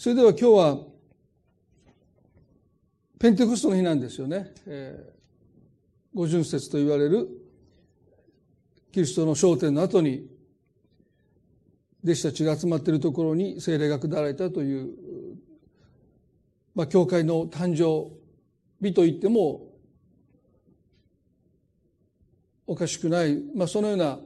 それでは今日はペンテコストの日なんですよね。えー、五巡節と言われるキリストの焦点の後に弟子たちが集まっているところに聖霊が下られたという、まあ、教会の誕生日と言ってもおかしくない、まあ、そのような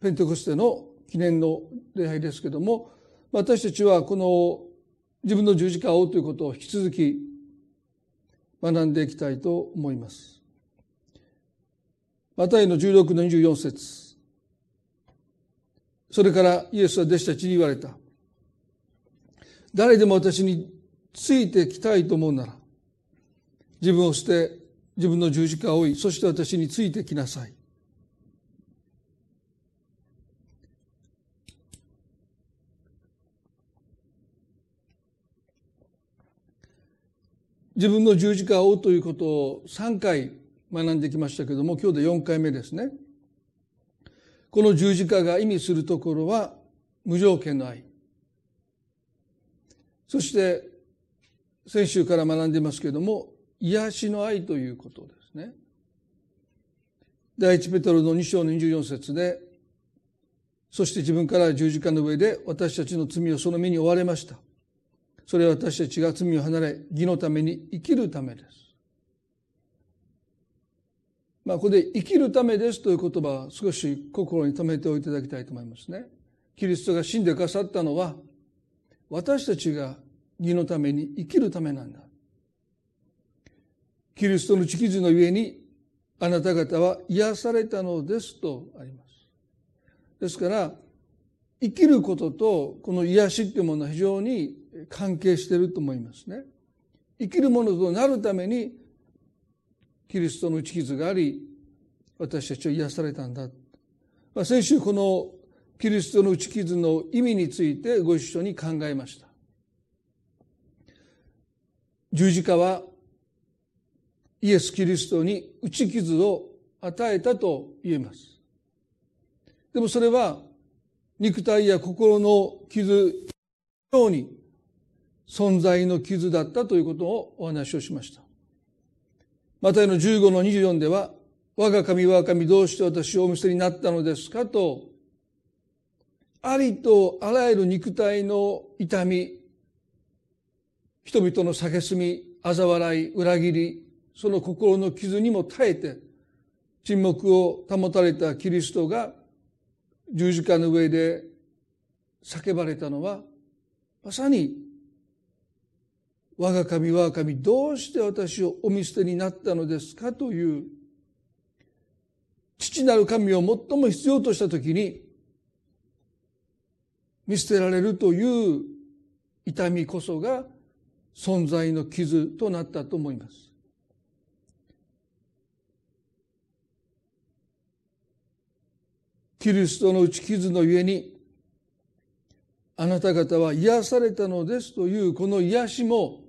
ペンテコステの記念の礼拝ですけども私たちはこの自分の十字架を追うということを引き続き学んでいきたいと思います。マタイの16の24節それからイエスは弟子たちに言われた。誰でも私についてきたいと思うなら、自分を捨て、自分の十字架を追い、そして私についてきなさい。自分の十字架を追うということを3回学んできましたけども今日で4回目ですね。この十字架が意味するところは無条件の愛。そして先週から学んでますけれども癒しの愛ということですね。第一ペトロの2章の24節でそして自分から十字架の上で私たちの罪をその身に追われました。それは私たちが罪を離れ、義のために生きるためです。まあ、ここで生きるためですという言葉は少し心に留めておいていただきたいと思いますね。キリストが死んでくださったのは、私たちが義のために生きるためなんだ。キリストの地傷のゆえに、あなた方は癒されたのですとあります。ですから、生きることとこの癒しっていうものは非常に関係していると思いますね。生きるものとなるためにキリストの打ち傷があり私たちは癒されたんだ。まあ、先週このキリストの打ち傷の意味についてご一緒に考えました。十字架はイエス・キリストに打ち傷を与えたと言えます。でもそれは肉体や心の傷ように存在の傷だったということをお話をしました。マタイの15の24では、我が神我が神どうして私をお見せになったのですかと、ありとあらゆる肉体の痛み、人々の蔑み、嘲笑い、裏切り、その心の傷にも耐えて、沈黙を保たれたキリストが十字架の上で叫ばれたのは、まさに我が神我が神どうして私をお見捨てになったのですかという父なる神を最も必要とした時に見捨てられるという痛みこそが存在の傷となったと思います。キリストの打ち傷のゆえにあなた方は癒されたのですというこの癒しも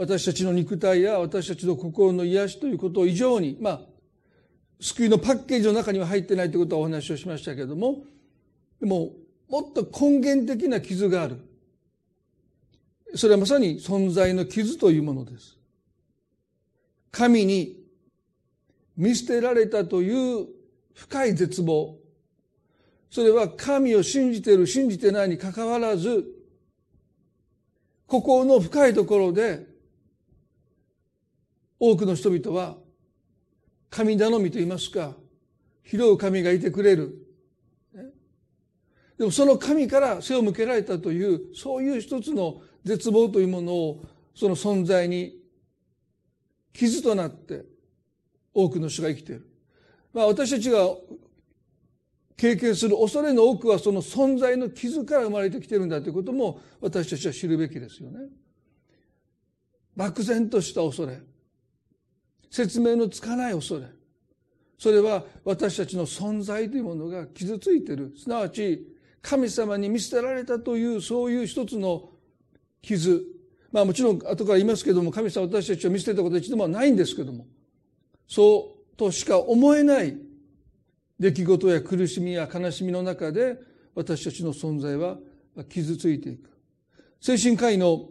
私たちの肉体や私たちの心の癒しということ以上に、まあ、救いのパッケージの中には入ってないということはお話をしましたけれども、でも、もっと根源的な傷がある。それはまさに存在の傷というものです。神に見捨てられたという深い絶望。それは神を信じている、信じてないにかかわらず、心の深いところで多くの人々は神頼みと言いますか拾う神がいてくれるでもその神から背を向けられたというそういう一つの絶望というものをその存在に傷となって多くの人が生きている。まあ私たちが経験する恐れの多くはその存在の傷から生まれてきているんだということも私たちは知るべきですよね。漠然とした恐れ。説明のつかない恐れ。それは私たちの存在というものが傷ついている。すなわち神様に見捨てられたというそういう一つの傷。まあもちろん後から言いますけども神様私たちを見捨てたことは一度もないんですけども。そうとしか思えない。出来事や苦しみや悲しみの中で私たちの存在は傷ついていく。精神科医の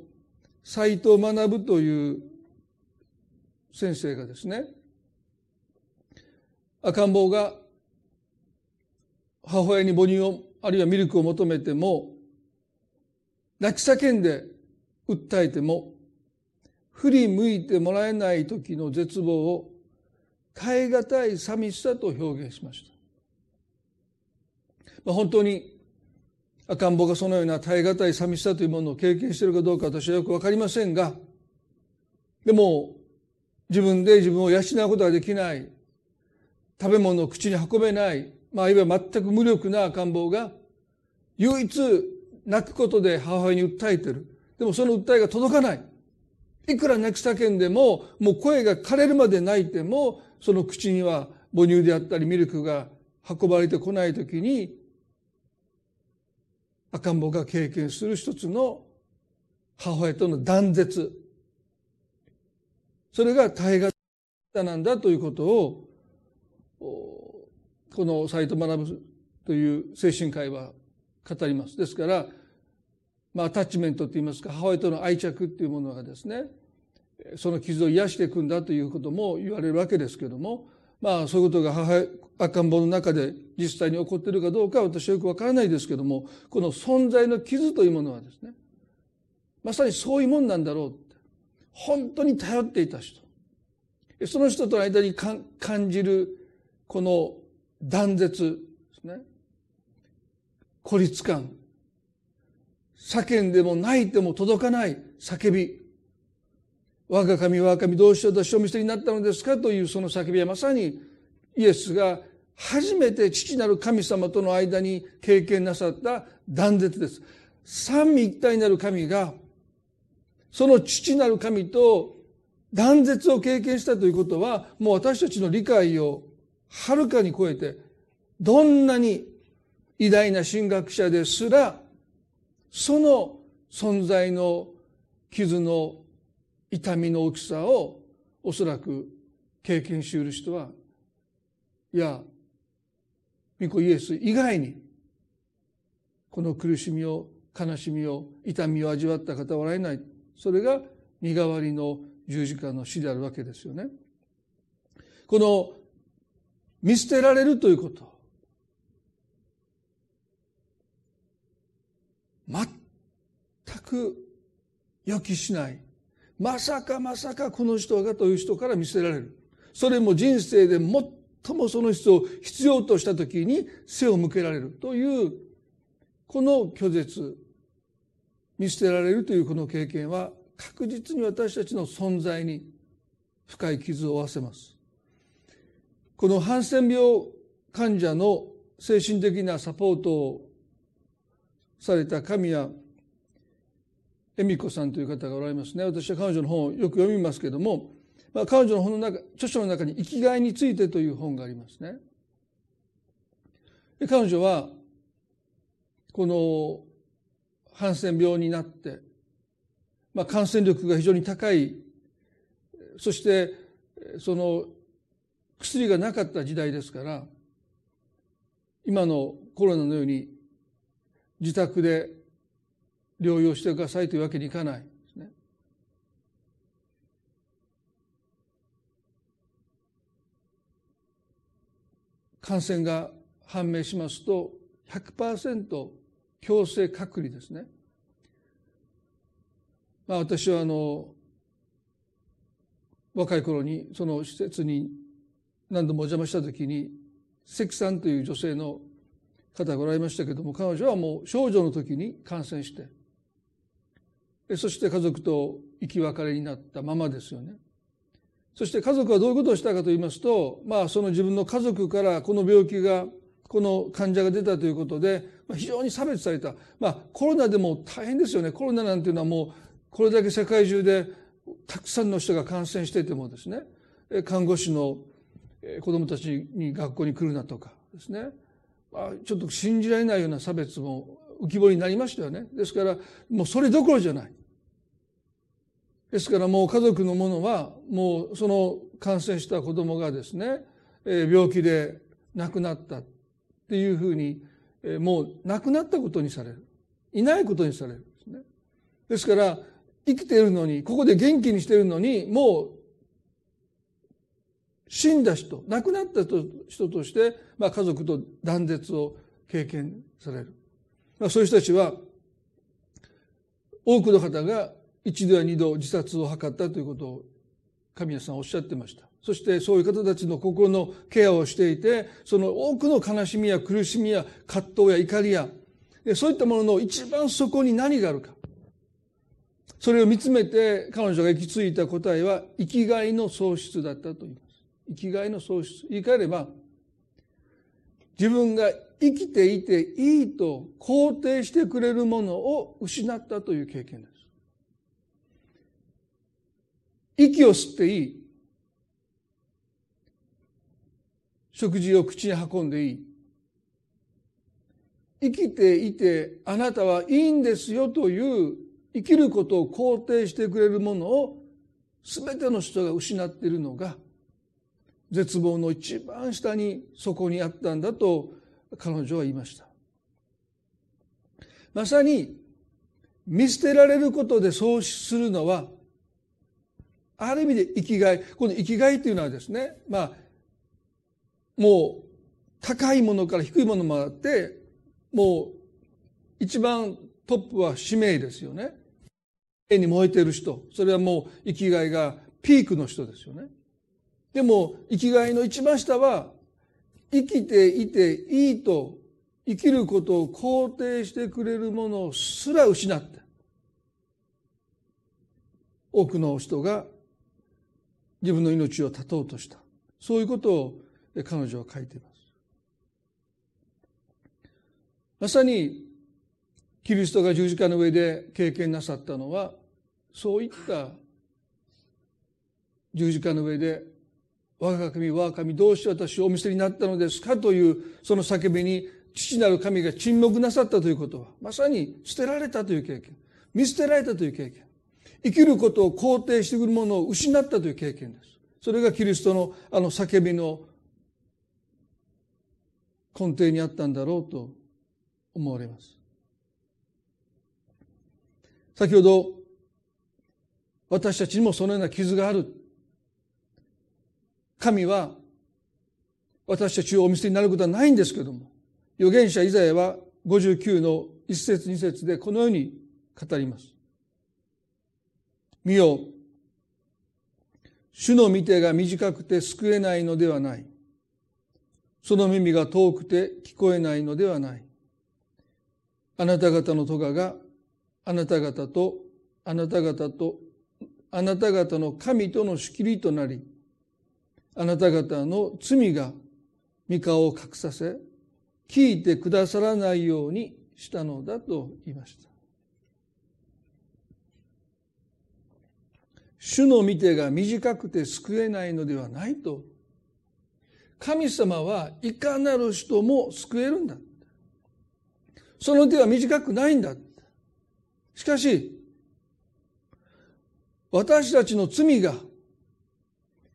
斎藤学という先生がですね、赤ん坊が母親に母乳を、あるいはミルクを求めても、泣き叫んで訴えても、振り向いてもらえない時の絶望を耐え難い寂しさと表現しました。まあ、本当に赤ん坊がそのような耐え難い寂しさというものを経験しているかどうか私はよくわかりませんが、でも自分で自分を養うことができない、食べ物を口に運べない、まあ、いわば全く無力な赤ん坊が唯一泣くことで母親に訴えてる。でもその訴えが届かない。いくら泣き叫んでも、もう声が枯れるまで泣いても、その口には母乳であったりミルクが運ばれてこないときに、赤ん坊が経験する一つの母親との断絶。それが耐え方なんだということを、この斎藤学という精神科医は語ります。ですから、まあ、アタッチメントといいますか、母親との愛着っていうものがですね、その傷を癒していくんだということも言われるわけですけども、まあそういうことが母赤ん坊の中で実際に起こっているかどうかは私はよくわからないですけども、この存在の傷というものはですね、まさにそういうもんなんだろう。本当に頼っていた人。その人との間に感じるこの断絶ですね。孤立感。叫んでも泣いても届かない叫び。我が神我が神どうしようとしお見せになったのですか？というその叫びはまさにイエスが初めて父なる神様との間に経験なさった断絶です。三位一体なる神がその父なる神と断絶を経験したということはもう私たちの理解をはるかに超えてどんなに偉大な神学者ですらその存在の傷の痛みの大きさをおそらく経験しうる人はいや御子イエス以外にこの苦しみを悲しみを痛みを味わった方はおられない。それが身代わりの十字架の死であるわけですよね。この見捨てられるということ。全く予期しない。まさかまさかこの人がという人から見せられる。それも人生で最もその人を必要とした時に背を向けられるという、この拒絶、見捨てられるというこの経験は確実に私たちの存在に深い傷を負わせます。このハンセン病患者の精神的なサポートをされた神谷恵美子さんという方がおられますね。私は彼女の本をよく読みますけども、まあ、彼女の本の中、著書の中に生きがいについてという本がありますね。彼女は、このハンセン病になって、まあ、感染力が非常に高い、そしてその薬がなかった時代ですから、今のコロナのように自宅で療養してくださいというわけにいかないですね。感染が判明しますと100%強制隔離ですね。まあ私はあの若い頃にその施設に何度もお邪魔した時に関さんという女性の方がおられましたけども彼女はもう少女の時に感染してそして家族と生き別れになったままですよね。そして家族はどういうことをしたかと言いますと、まあその自分の家族からこの病気が、この患者が出たということで、非常に差別された。まあコロナでも大変ですよね。コロナなんていうのはもうこれだけ世界中でたくさんの人が感染しててもですね、看護師の子供たちに学校に来るなとかですね、まあちょっと信じられないような差別も浮き彫りになりましたよね。ですから、もうそれどころじゃない。ですからもう家族の者はもうその感染した子供がですね、病気で亡くなったっていうふうにもう亡くなったことにされる。いないことにされるですね。ですから、生きているのに、ここで元気にしているのに、もう死んだ人、亡くなった人として、まあ、家族と断絶を経験される。まあ、そういう人たちは、多くの方が一度や二度自殺を図ったということを神谷さんおっしゃってました。そしてそういう方たちの心のケアをしていて、その多くの悲しみや苦しみや葛藤や怒りや、そういったものの一番底に何があるか。それを見つめて彼女が行き着いた答えは生きがいの喪失だったと言います。生きがいの喪失。言い換えれば、自分が生きていていいと肯定してくれるものを失ったという経験です。息を吸っていい。食事を口に運んでいい。生きていてあなたはいいんですよという生きることを肯定してくれるものを全ての人が失っているのが絶望の一番下にそこにあったんだと彼女は言いました。まさに見捨てられることで喪失するのはある意味で生きがいこの生きがいというのはですねまあもう高いものから低いものもあってもう一番トップは使命ですよね。絵に燃えてる人それはもう生きがいがピークの人ですよね。でも生きがいの一番下は生きていていいと生きることを肯定してくれるものすら失って多くの人が自分の命を絶とうとしたそういうことを彼女は書いています。まさにキリストが十字架の上で経験なさったのはそういった十字架の上で我が神、我が神、どうして私をお見せになったのですかという、その叫びに、父なる神が沈黙なさったということは、まさに捨てられたという経験、見捨てられたという経験、生きることを肯定してくるものを失ったという経験です。それがキリストのあの叫びの根底にあったんだろうと思われます。先ほど、私たちにもそのような傷がある神は私たちをお見せになることはないんですけども、預言者イザヤは59の一節二節でこのように語ります。見よ、主の見てが短くて救えないのではない。その耳が遠くて聞こえないのではない。あなた方の咎があなた方とあなた方とあなた方の神との仕切りとなり、あなた方の罪が御顔を隠させ、聞いてくださらないようにしたのだと言いました。主の見てが短くて救えないのではないと。神様はいかなる人も救えるんだ。その手は短くないんだ。しかし、私たちの罪が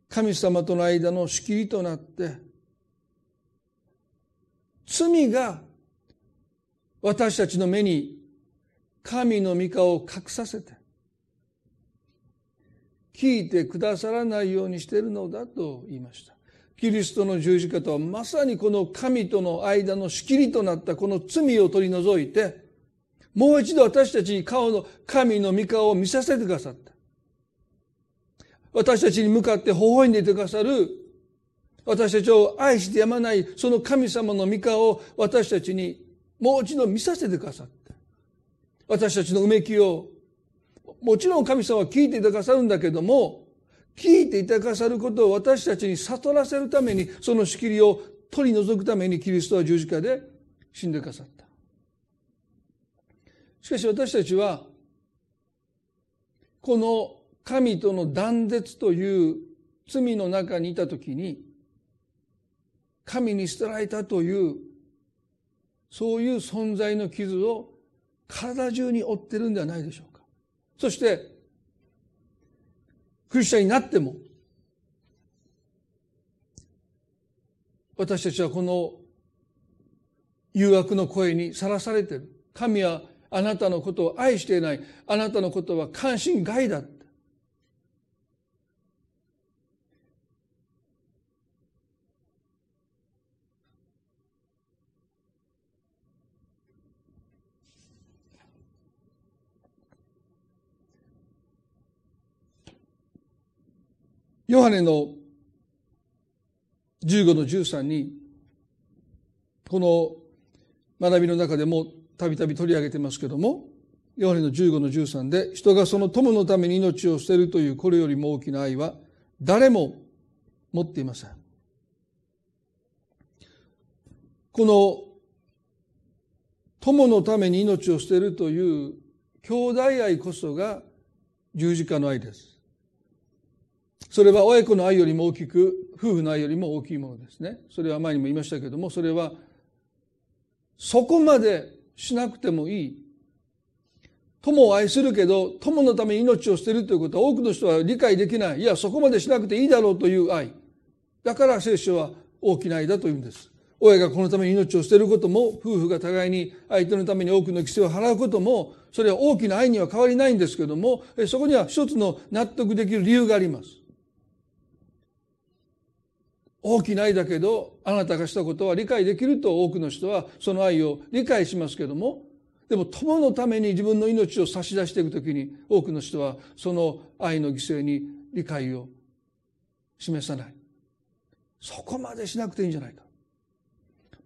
神様との間の仕切りとなって、罪が私たちの目に神の御顔を隠させて、聞いてくださらないようにしているのだと言いました。キリストの十字架とはまさにこの神との間の仕切りとなったこの罪を取り除いて、もう一度私たちに顔の神の御顔を見させてくださった。私たちに向かって微笑んでいてくださる、私たちを愛してやまない、その神様の御顔を私たちにもう一度見させてくださって、私たちのうめきを、もちろん神様は聞いていてくださるんだけども、聞いていてくださることを私たちに悟らせるために、その仕切りを取り除くためにキリストは十字架で死んでくださった。しかし私たちは、この神との断絶という罪の中にいたときに、神に捨てられたという、そういう存在の傷を体中に負ってるんではないでしょうか。そして、クリスチャンになっても、私たちはこの誘惑の声にさらされている。神はあなたのことを愛していない。あなたのことは関心外だ。ヨハネの15の13に、この学びの中でもたびたび取り上げてますけども、ヨハネの15の13で、人がその友のために命を捨てるというこれよりも大きな愛は誰も持っていません。この友のために命を捨てるという兄弟愛こそが十字架の愛です。それは親子の愛よりも大きく、夫婦の愛よりも大きいものですね。それは前にも言いましたけども、それは、そこまでしなくてもいい。友を愛するけど、友のために命を捨てるということは多くの人は理解できない。いや、そこまでしなくていいだろうという愛。だから聖書は大きな愛だというんです。親がこのために命を捨てることも、夫婦が互いに相手のために多くの規制を払うことも、それは大きな愛には変わりないんですけども、そこには一つの納得できる理由があります。大きな愛だけどあなたがしたことは理解できると多くの人はその愛を理解しますけどもでも友のために自分の命を差し出していくときに多くの人はその愛の犠牲に理解を示さない。そこまでしなくていいんじゃないか、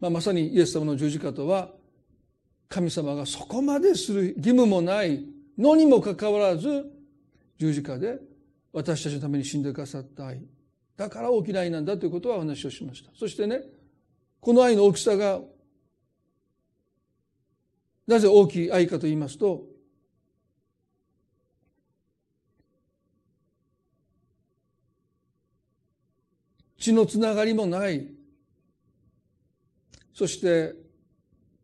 まあ、まさにイエス様の十字架とは神様がそこまでする義務もないのにもかかわらず十字架で私たちのために死んでくださった愛。だから大きな愛なんだということはお話をしました。そしてね、この愛の大きさが、なぜ大きい愛かと言いますと、血のつながりもない、そして、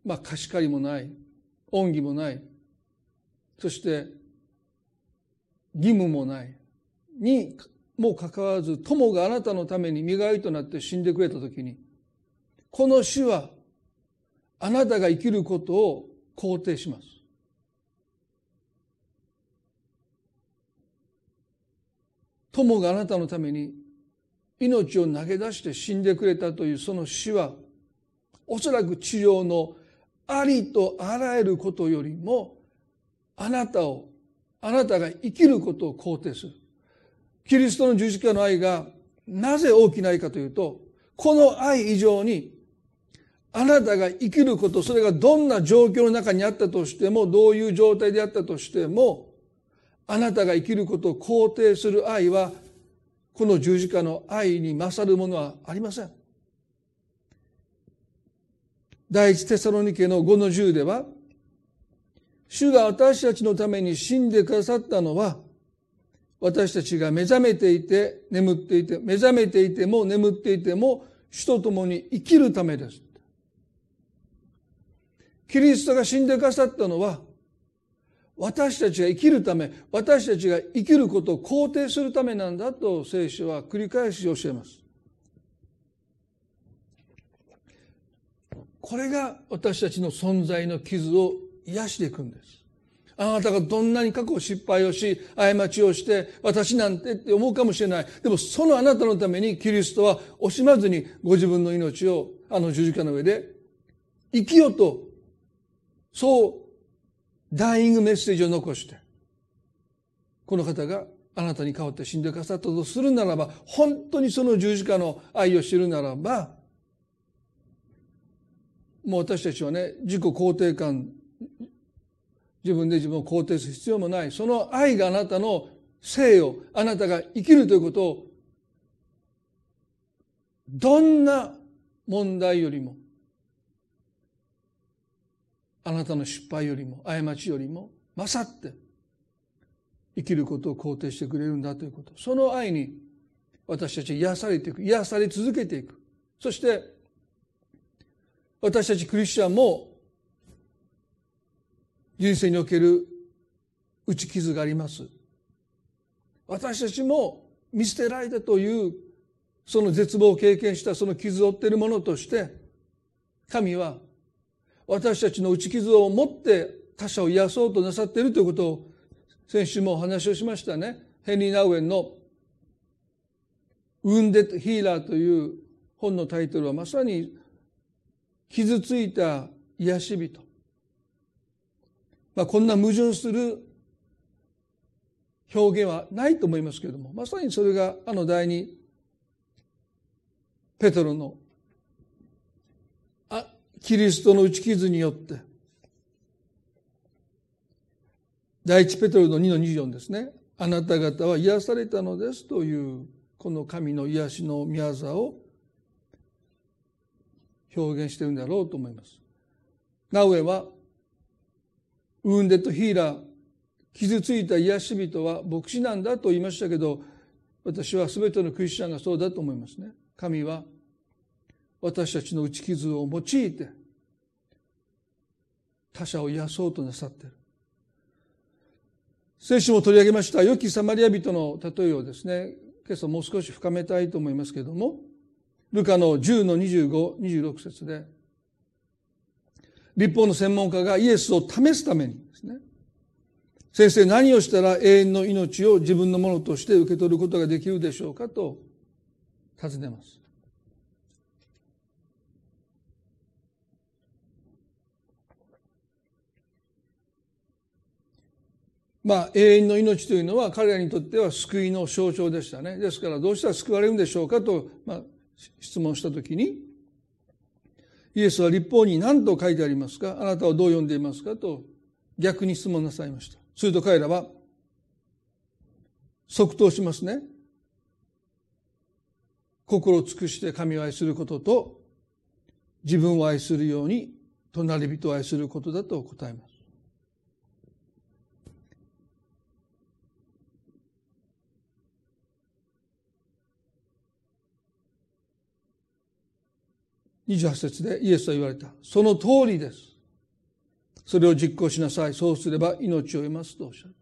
まあ、貸し借りもない、恩義もない、そして、義務もない、にもかかわらず友があなたのために身代わりとなって死んでくれた時にこの死はあなたが生きることを肯定します。友があなたのために命を投げ出して死んでくれたというその死はおそらく地上のありとあらゆることよりもあなたをあなたが生きることを肯定する。キリストの十字架の愛がなぜ大きな愛かというと、この愛以上に、あなたが生きること、それがどんな状況の中にあったとしても、どういう状態であったとしても、あなたが生きることを肯定する愛は、この十字架の愛に勝るものはありません。第一テサロニケの5の10では、主が私たちのために死んでくださったのは、私たちが目覚めていて眠っていて目覚めていても眠っていても主と共に生きるためです。キリストが死んでくださったのは私たちが生きるため私たちが生きることを肯定するためなんだと聖書は繰り返し教えます。これが私たちの存在の傷を癒していくんです。あなたがどんなに過去失敗をし、過ちをして、私なんてって思うかもしれない。でもそのあなたのためにキリストは惜しまずにご自分の命をあの十字架の上で生きようと、そうダイイングメッセージを残して、この方があなたに代わって死んでくださったとするならば、本当にその十字架の愛を知るならば、もう私たちはね、自己肯定感自分で自分を肯定する必要もない。その愛があなたの生を、あなたが生きるということを、どんな問題よりも、あなたの失敗よりも、過ちよりも、勝って、生きることを肯定してくれるんだということ。その愛に、私たち癒されていく。癒され続けていく。そして、私たちクリスチャンも人生における打ち傷があります。私たちも見捨てられたというその絶望を経験したその傷を負っているものとして神は私たちの打ち傷を持って他者を癒そうとなさっているということを先週もお話をしましたね。ヘンリー・ナウエンのウンデッド・ヒーラーという本のタイトルはまさに傷ついた癒し人。まあ、こんな矛盾する表現はないと思いますけれども、まさにそれがあの第二ペトロのあキリストの打ち傷によって第一ペトロの2の24ですね。あなた方は癒されたのですというこの神の癒しの宮座を表現しているんだろうと思います。ナウエはウンデッドヒーラー傷ついた癒し人は牧師なんだと言いましたけど私は全てのクリスチャンがそうだと思いますね。神は私たちの打ち傷を用いて他者を癒そうとなさっている。聖書も取り上げました良きサマリア人の例えをですね、今朝もう少し深めたいと思いますけれども、ルカの10の25、26節で、立法の専門家がイエスを試すためにですね、先生何をしたら永遠の命を自分のものとして受け取ることができるでしょうかと尋ねます。まあ、永遠の命というのは彼らにとっては救いの象徴でしたね。ですからどうしたら救われるんでしょうかと、まあ、質問したときに、イエスは立法に何と書いてありますか？あなたはどう読んでいますか？と逆に質問なさいました。すると彼らは即答しますね。心を尽くして神を愛することと自分を愛するように隣人を愛することだと答えます。28節でイエスは言われた。その通りです。それを実行しなさい。そうすれば命を得ますとおっしゃった。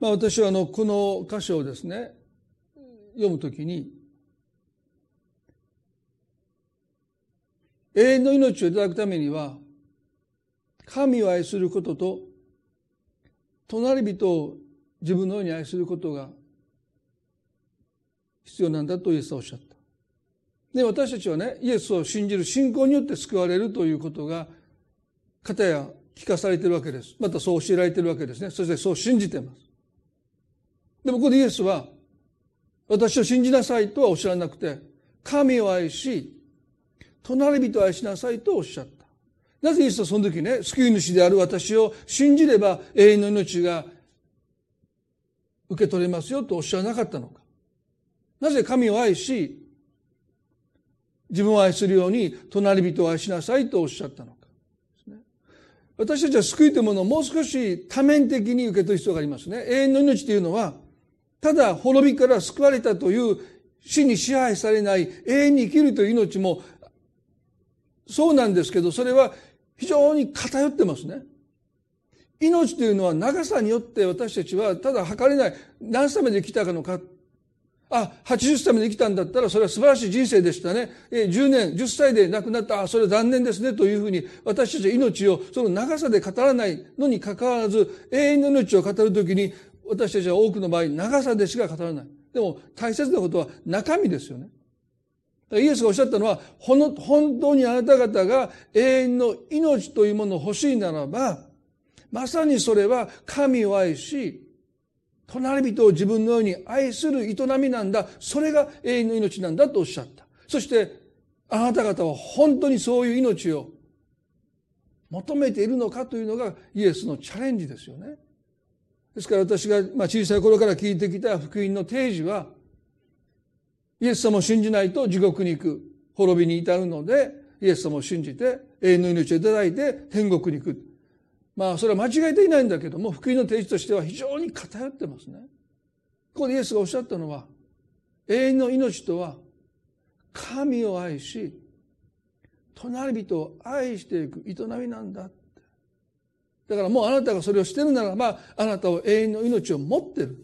まあ私はあの、この箇所をですね、読むときに、永遠の命をいただくためには、神を愛することと、隣人を自分のように愛することが必要なんだとイエスはおっしゃった。で、私たちはね、イエスを信じる信仰によって救われるということが、方や聞かされているわけです。またそう教えられているわけですね。そしてそう信じています。でもここでイエスは、私を信じなさいとはおっしゃらなくて、神を愛し、隣人を愛しなさいとおっしゃった。なぜイエスはその時ね、救い主である私を信じれば永遠の命が受け取れますよとおっしゃらなかったのか。なぜ神を愛し、自分を愛するように隣人を愛しなさいとおっしゃったのか。私たちは救いというものをもう少し多面的に受け取る必要がありますね。永遠の命というのは、ただ滅びから救われたという死に支配されない永遠に生きるという命もそうなんですけど、それは非常に偏ってますね。命というのは長さによって私たちはただ測れない何歳まで生きたかのかあ、80歳まで生きたんだったらそれは素晴らしい人生でしたね。え10年、10歳で亡くなった、あ、それは残念ですねというふうに私たちは命をその長さで語らないのにかかわらず永遠の命を語るときに私たちは多くの場合長さでしか語らない。でも大切なことは中身ですよね。イエスがおっしゃったのは、本当にあなた方が永遠の命というものを欲しいならば、まさにそれは神を愛し、隣人を自分のように愛する営みなんだ。それが永遠の命なんだとおっしゃった。そして、あなた方は本当にそういう命を求めているのかというのがイエスのチャレンジですよね。ですから私が小さい頃から聞いてきた福音の提示は、イエス様を信じないと地獄に行く、滅びに至るので、イエス様を信じて永遠の命をいただいて天国に行く。まあそれは間違えていないんだけども福音の提示としては非常に偏ってますね。ここでイエスがおっしゃったのは永遠の命とは神を愛し隣人を愛していく営みなんだだからもうあなたがそれをしてるならばあなたは永遠の命を持ってる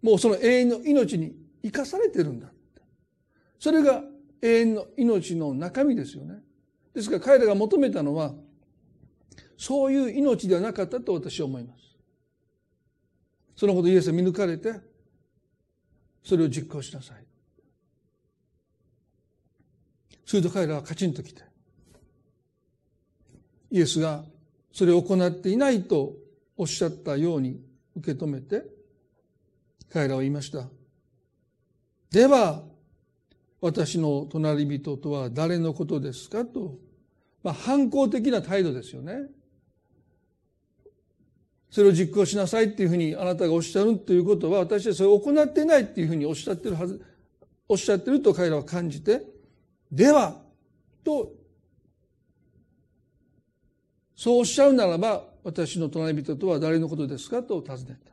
もうその永遠の命に生かされてるんだそれが永遠の命の中身ですよね。ですから彼らが求めたのは、そういう命ではなかったと私は思います。そのことイエスは見抜かれて、それを実行しなさい。すると彼らはカチンと来て、イエスがそれを行っていないとおっしゃったように受け止めて、彼らは言いました。では、私の隣人とは誰のことですかと、まあ、反抗的な態度ですよね。それを実行しなさいっていうふうにあなたがおっしゃるということは、私はそれを行ってないっていうふうにおっしゃってるはず、おっしゃってると彼らは感じて、では、と、そうおっしゃるならば、私の隣人とは誰のことですかと尋ねた。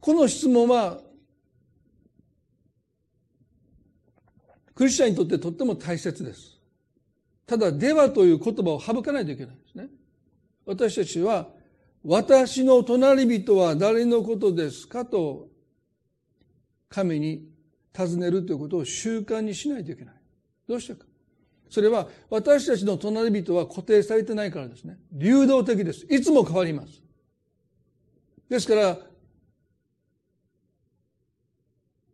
この質問は、クリスチャンにとってとっても大切です。ただ、ではという言葉を省かないといけないんですね。私たちは、私の隣人は誰のことですか？と、神に尋ねるということを習慣にしないといけない。どうしてか。それは私たちの隣人は固定されてないからですね。流動的です。いつも変わります。ですから、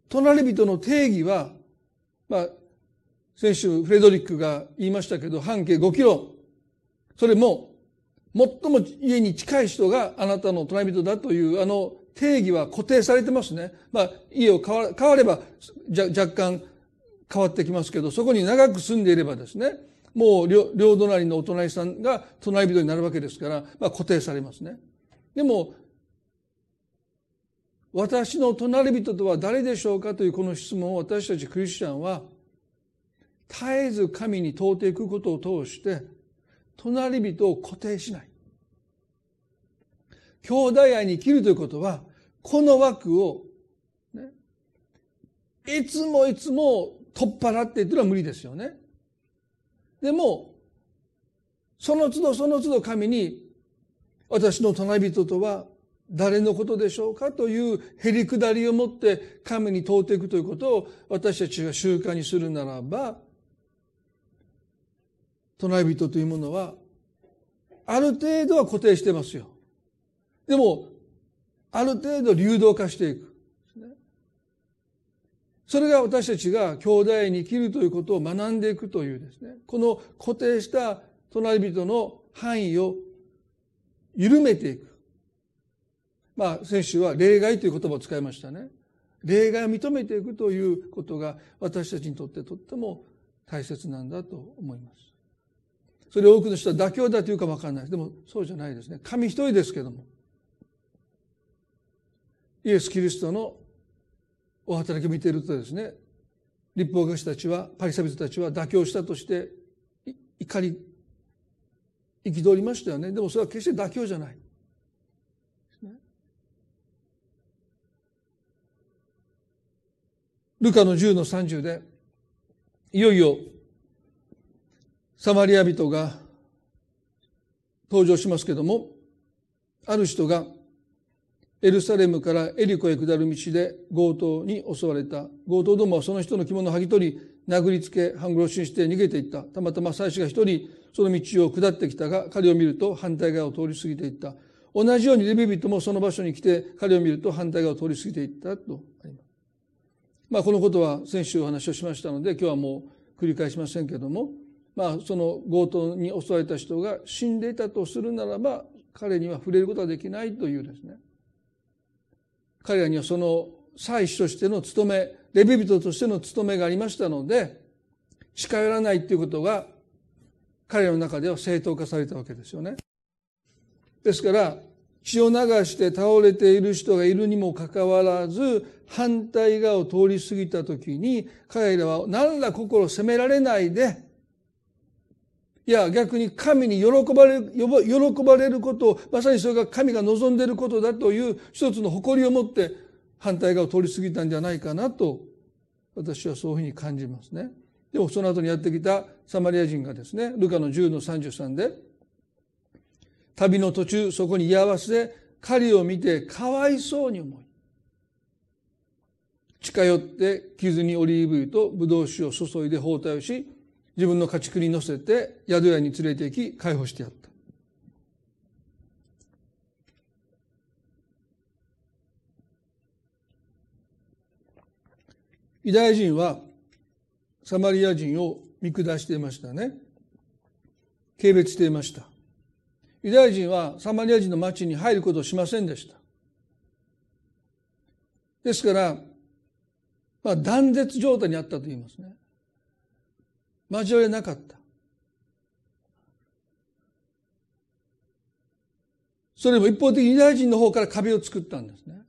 隣人の定義は、まあ、先週フレドリックが言いましたけど、半径5キロ。それも、最も家に近い人があなたの隣人だというあの定義は固定されてますね。まあ、家を変わ変われば若干変わってきますけど、そこに長く住んでいればですね、もう両隣のお隣さんが隣人になるわけですから、まあ、固定されますね。でも、私の隣人とは誰でしょうかというこの質問を私たちクリスチャンは絶えず神に問うていくことを通して隣人を固定しない。兄弟愛に生きるということはこの枠を、ね、いつもいつも取っ払っていってのは無理ですよね。でもその都度その都度神に私の隣人とは誰のことでしょうかというへりくだりを持って神に問うていくということを私たちが習慣にするならば隣人というものはある程度は固定してますよ。でもある程度流動化していく。それが私たちが兄弟に生きるということを学んでいくというですね、この固定した隣人の範囲を緩めていく。まあ、先週は例外という言葉を使いましたね。例外を認めていくということが私たちにとってとっても大切なんだと思います。それ多くの人は妥協だというかわからないで。もそうじゃないですね。神一人ですけども。イエス・キリストのお働きを見ているとですね、立法学者たちは、パリサビトたちは妥協したとして怒り、憤りましたよね。でもそれは決して妥協じゃない。ルカの10の30で、いよいよ、サマリア人が登場しますけども、ある人がエルサレムからエリコへ下る道で強盗に襲われた。強盗どもはその人の着物を剥ぎ取り、殴りつけ、半殺しにして逃げていった。たまたま妻子が一人その道を下ってきたが、彼を見ると反対側を通り過ぎていった。同じようにレビ人もその場所に来て、彼を見ると反対側を通り過ぎていったとあります。まあこのことは先週お話をしましたので、今日はもう繰り返しませんけども、まあその強盗に襲われた人が死んでいたとするならば、彼には触れることはできないというですね、彼らにはその祭司としての務め、レビ人としての務めがありましたので、近寄らないということが彼らの中では正当化されたわけですよね。ですから、血を流して倒れている人がいるにもかかわらず、反対側を通り過ぎた時に、彼らは何ら心を責められないで、いや、逆に神に喜ばれる、喜ばれることを、まさにそれが神が望んでいることだという一つの誇りを持って反対側を通り過ぎたんじゃないかなと、私はそういうふうに感じますね。でもその後にやってきたサマリア人がですね、ルカの10の33で、旅の途中、そこに居合わせ、狩りを見てかわいそうに思い、近寄って傷にオリーブ油とブドウ酒を注いで包帯をし自分の家畜に乗せて宿屋に連れて行き解放してやった。ユダヤ人はサマリア人を見下していましたね。軽蔑していました。ユダヤ人はサマリア人の町に入ることをしませんでした。ですから、まあ、断絶状態にあったと言いますね。交われなかった。それも一方的にユダヤ人の方から壁を作ったんですね。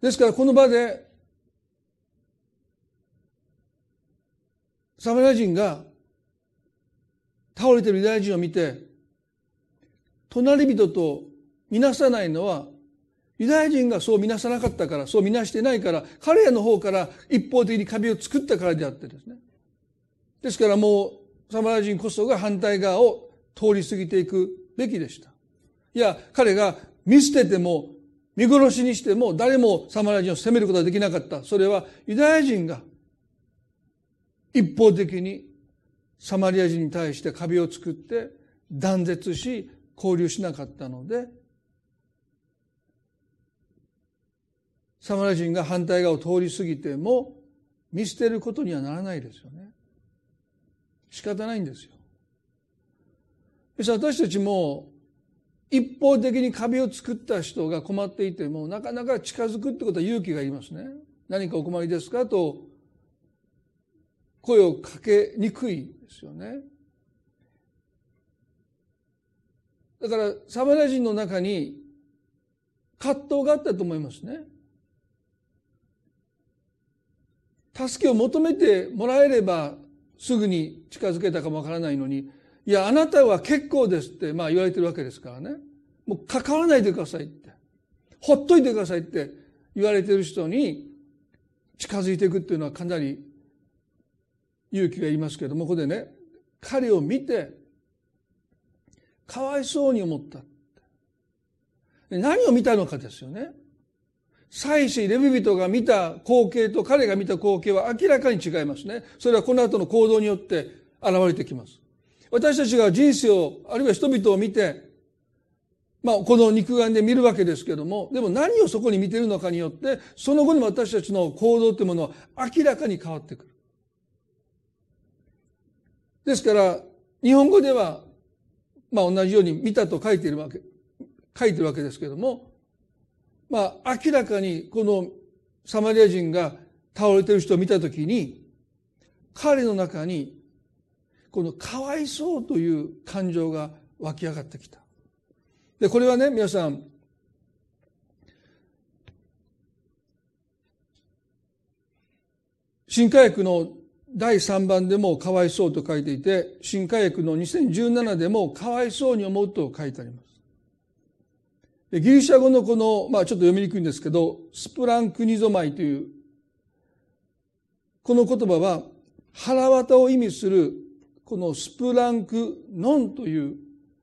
ですからこの場でサマリア人が倒れているユダヤ人を見て隣人と見なさないのはユダヤ人がそう見なさなかったからそう見なしてないから彼らの方から一方的に壁を作ったからであってですねですからもうサマリア人こそが反対側を通り過ぎていくべきでしたいや彼が見捨てても見殺しにしても誰もサマリア人を責めることができなかった。それはユダヤ人が一方的にサマリア人に対して壁を作って断絶し交流しなかったのでサマリア人が反対側を通り過ぎても見捨てることにはならないですよね。仕方ないんですよ。私たちも一方的に壁を作った人が困っていてもなかなか近づくってことは勇気がいりますね。何かお困りですかと声をかけにくいですよね。だからサマリア人の中に葛藤があったと思いますね。助けを求めてもらえればすぐに近づけたかもわからないのにいや、あなたは結構ですって、まあ言われてるわけですからね。もう関わらないでくださいって。ほっといてくださいって言われてる人に近づいていくっていうのはかなり勇気がいりますけども、ここでね、彼を見て、かわいそうに思った。何を見たのかですよね。祭司レビ人が見た光景と彼が見た光景は明らかに違いますね。それはこの後の行動によって現れてきます。私たちが人生を、あるいは人々を見て、まあ、この肉眼で見るわけですけども、でも何をそこに見てるのかによって、その後に私たちの行動というものは明らかに変わってくる。ですから、日本語では、まあ同じように見たと書いているわけ、書いてるわけですけども、まあ明らかにこのサマリア人が倒れている人を見たときに、彼の中にこのかわいそうという感情が湧き上がってきた。で、これはね、皆さん、新科学の第3番でもかわいそうと書いていて、新科学の2017でもかわいそうに思うと書いてあります。ギリシャ語のこの、まあちょっと読みにくいんですけど、スプランクニゾマイという、この言葉は腹渡を意味するこのスプランクノンという、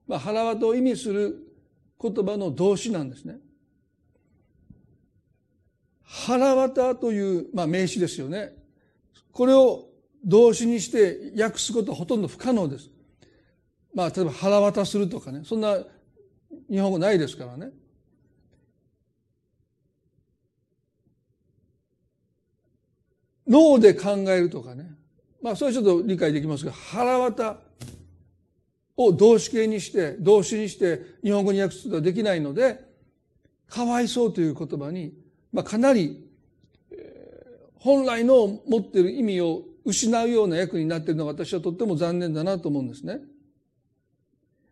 まあ、腹渡を意味する言葉の動詞なんですね。腹渡という、まあ、名詞ですよね。これを動詞にして訳すことはほとんど不可能です。まあ、例えば腹渡するとかね。そんな日本語ないですからね。脳で考えるとかね。まあそれちょっと理解できますが腹渡を動詞形にして動詞にして日本語に訳すことはできないのでかわいそうという言葉に、まあ、かなり、本来の持っている意味を失うような訳になっているのが私はとっても残念だなと思うんですね。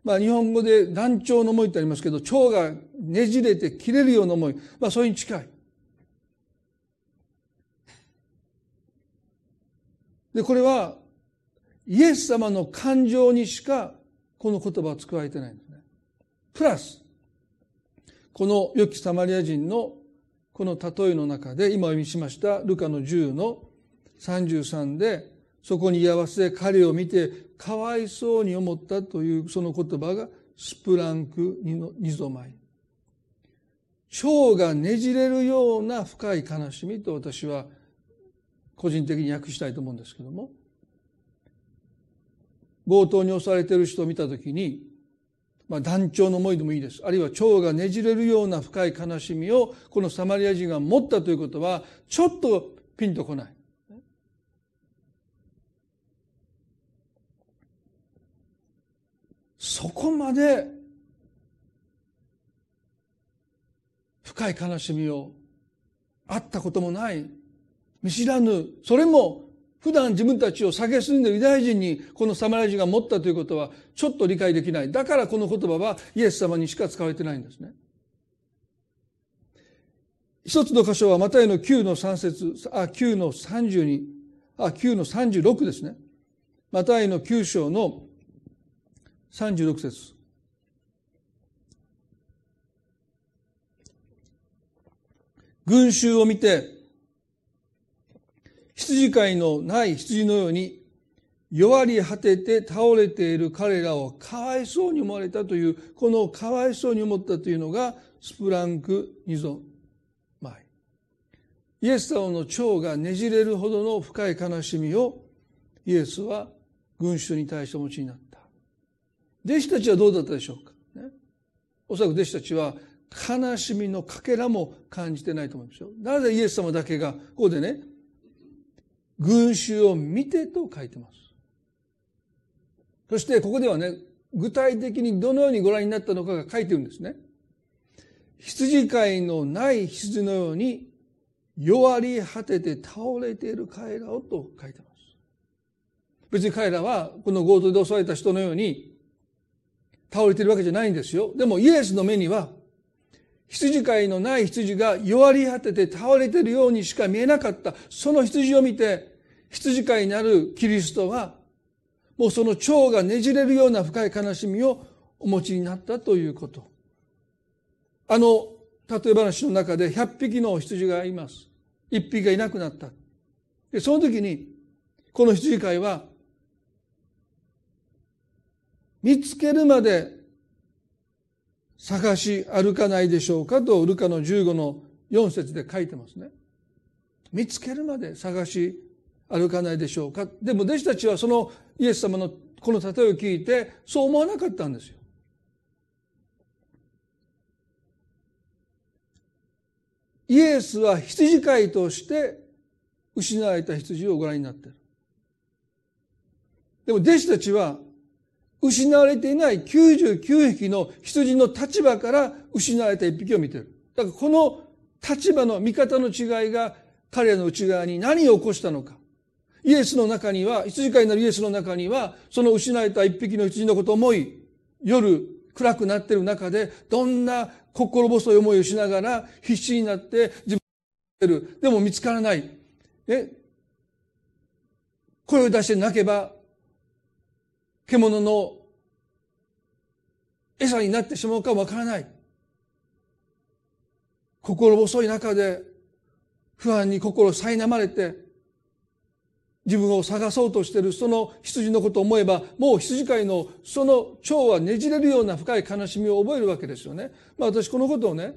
まあ日本語で断腸の思いってありますけど、腸がねじれて切れるような思い、まあそれに近い。で、これは、イエス様の感情にしかこの言葉は使われてないんですね。プラス、この良きサマリア人のこの例えの中で、今お読みしましたルカの10の33で、そこに居合わせ彼を見てかわいそうに思ったというその言葉がスプランクニゾマイ。蝶がねじれるような深い悲しみと私は個人的に訳したいと思うんですけども強盗に襲われている人を見たときに、まあ、団長の思いでもいいです。あるいは蝶がねじれるような深い悲しみをこのサマリア人が持ったということは、ちょっとピンとこない。そこまで深い悲しみをあったこともない見知らぬそれも普段自分たちを蔑んでいるユダヤ人にこのサマリア人が持ったということはちょっと理解できない。だからこの言葉はイエス様にしか使われてないんですね。一つの箇所はマタイの9の3節あ、9の32、あ、9の36ですね。マタイの9章の36節群衆を見て羊飼いのない羊のように弱り果てて倒れている彼らをかわいそうに思われたという、このかわいそうに思ったというのがスプランク二ゾ前。イエス様の腸がねじれるほどの深い悲しみをイエスは群衆に対してお持ちになった。弟子たちはどうだったでしょうか、ね、おそらく弟子たちは悲しみのかけらも感じてないと思いますよ。なぜイエス様だけが、ここでね、群衆を見てと書いてます。そしてここではね、具体的にどのようにご覧になったのかが書いてるんですね。羊飼いのない羊のように弱り果てて倒れている彼らをと書いてます。別に彼らはこの強盗で襲われた人のように倒れているわけじゃないんですよ。でもイエスの目には羊飼いのない羊が弱り果てて倒れているようにしか見えなかった。その羊を見て、羊飼いになるキリストは、もうその腸がねじれるような深い悲しみをお持ちになったということ。あの、例え話の中で100匹の羊がいます。1匹がいなくなった。で、その時に、この羊飼いは、見つけるまで探し歩かないでしょうかとルカの15の4節で書いてますね。見つけるまで探し歩かないでしょうか。でも弟子たちはそのイエス様のこの例えを聞いてそう思わなかったんですよ。イエスは羊飼いとして失われた羊をご覧になっている。でも弟子たちは失われていない99匹の羊の立場から失われた1匹を見ている。だからこの立場の見方の違いが彼らの内側に何を起こしたのか。イエスの中には、羊飼いになるイエスの中には、その失われた一匹の羊のことを思い、夜暗くなっている中で、どんな心細い思いをしながら必死になって自分る。でも見つからない。え？声を出して泣けば獣の餌になってしまうかわからない。心細い中で不安に心苛まれて自分を探そうとしているその羊のことを思えばもう羊飼いのその腸はねじれるような深い悲しみを覚えるわけですよね。まあ私このことをね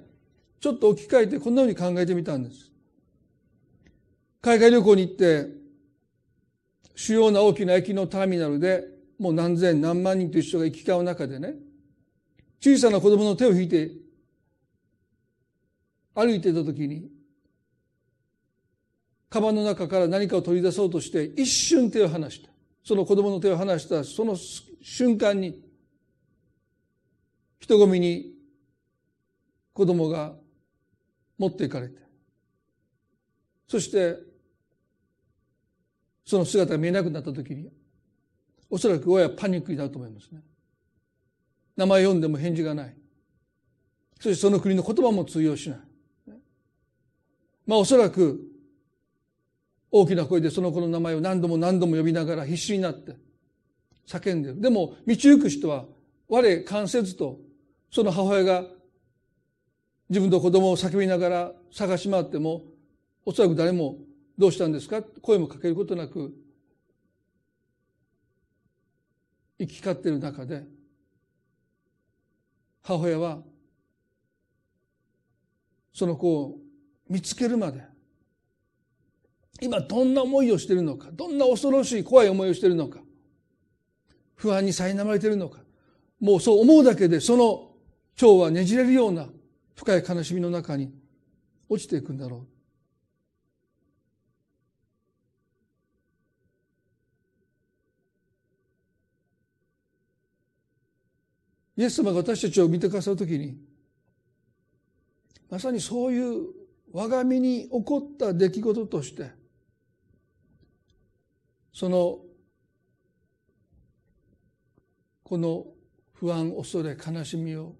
ちょっと置き換えてこんなふうに考えてみたんです。海外旅行に行って主要な大きな駅のターミナルでもう何千何万人という人が行き交う中でね、小さな子供の手を引いて歩いていた時に、カバンの中から何かを取り出そうとして一瞬手を離した。その子供の手を離したその瞬間に、人混みに子供が持っていかれて、そしてその姿が見えなくなった時に、おそらく親はパニックになると思いますね。名前読んでも返事がない。そしてその国の言葉も通用しない。まあおそらく大きな声でその子の名前を何度も何度も呼びながら必死になって叫んでる。でも道行く人は我関せずとその母親が自分の子供を叫びながら探し回ってもおそらく誰もどうしたんですか？声もかけることなく行き交っている中で母親はその子を見つけるまで今どんな思いをしているのかどんな恐ろしい怖い思いをしているのか不安に苛まれているのかもうそう思うだけでその蝶はねじれるような深い悲しみの中に落ちていくんだろう。イエス様が私たちを見てくださるときにまさにそういう我が身に起こった出来事としてそのこの不安恐れ悲しみを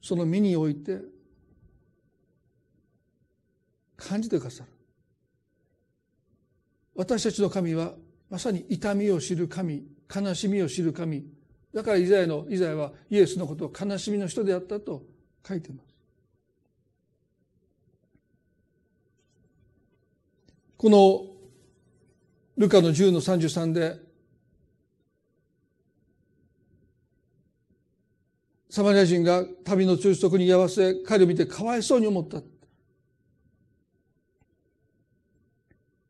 その身において感じてくださる。私たちの神はまさに痛みを知る神悲しみを知る神だからイザヤのイザヤはイエスのことを悲しみの人であったと書いてます。このルカの10の33でサマリア人が旅の中足に居合わせ彼を見てかわいそうに思った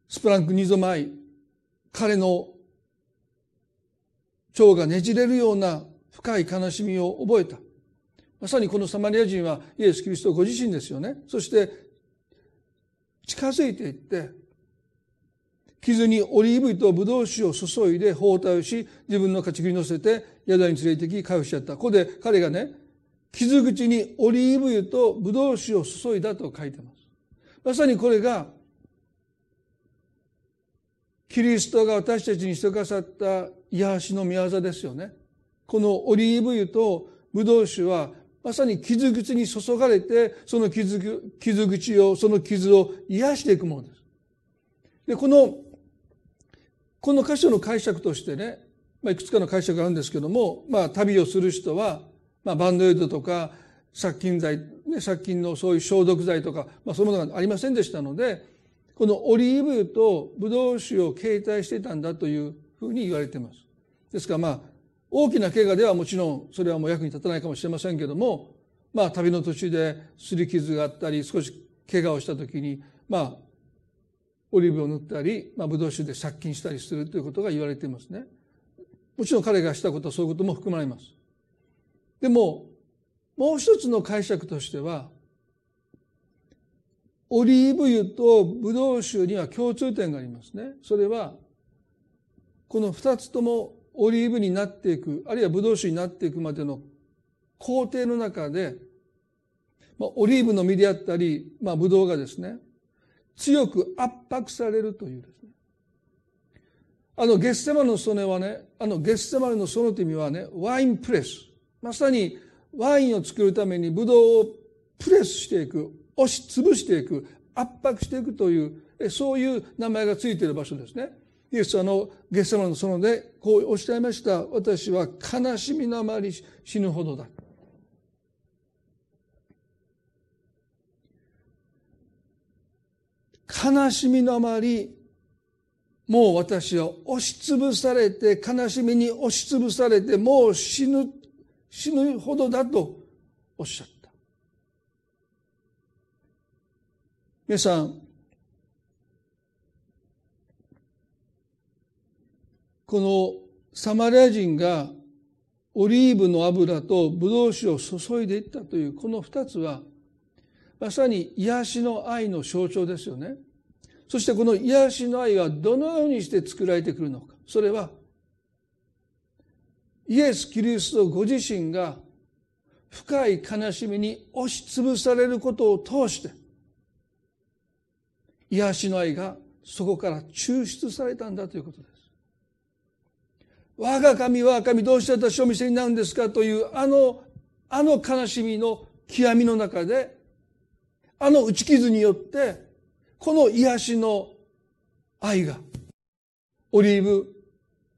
スプランク二度前彼の腸がねじれるような深い悲しみを覚えた。まさにこのサマリア人はイエス・キリストご自身ですよね。そして近づいていって、傷にオリーブ油とブドウ酒を注いで包帯をし、自分の勝ち切り乗せて宿に連れてき、回復しちゃった。ここで彼がね、傷口にオリーブ油とブドウ酒を注いだと書いてます。まさにこれがキリストが私たちにしてくださった癒しの御業ですよね。このオリーブ油とブドウ酒はまさに傷口に注がれて、その傷傷口を、その傷を癒していくものです。で、この、この箇所の解釈としてね、まあ、いくつかの解釈があるんですけども、まあ、旅をする人は、まあ、バンドエイドとか、殺菌剤、ね、殺菌のそういう消毒剤とか、まあ、そういうものがありませんでしたので、このオリーブ油とブドウ酒を携帯していたんだというふうに言われています。ですからまあ大きな怪我ではもちろんそれはもう役に立たないかもしれませんけどもまあ旅の途中ですり傷があったり少し怪我をした時にまあオリーブを塗ったり、まあ、ブドウ酒で殺菌したりするということが言われていますね。もちろん彼がしたことはそういうことも含まれます。でももう一つの解釈としてはオリーブ油とブドウ酒には共通点がありますね。それは、この二つともオリーブになっていく、あるいはブドウ酒になっていくまでの工程の中で、まあ、オリーブの実であったり、まあ、ブドウがですね、強く圧迫されるというですね。あの、ゲッセマの曽根はね、あの、ゲッセマの園という意味はね、ワインプレス。まさにワインを作るためにブドウをプレスしていく、押し潰していく、圧迫していくという、そういう名前がついている場所ですね。イエスはあの、ゲッセマの園でこうおっしゃいました。私は悲しみのあまり死ぬほどだ。悲しみのあまり、もう私は押しつぶされて、悲しみに押しつぶされて、もう死ぬ、死ぬほどだとおっしゃった。皆さん、このサマリア人がオリーブの油とブドウ酒を注いでいったというこの二つはまさに癒しの愛の象徴ですよね。そしてこの癒しの愛はどのようにして作られてくるのか。それはイエス・キリストご自身が深い悲しみに押しつぶされることを通して癒しの愛がそこから抽出されたんだということです。我が神我が神どうして私を見せになるんですかというあの、あの悲しみの極みの中で、あの打ち傷によって、この癒しの愛が、オリーブ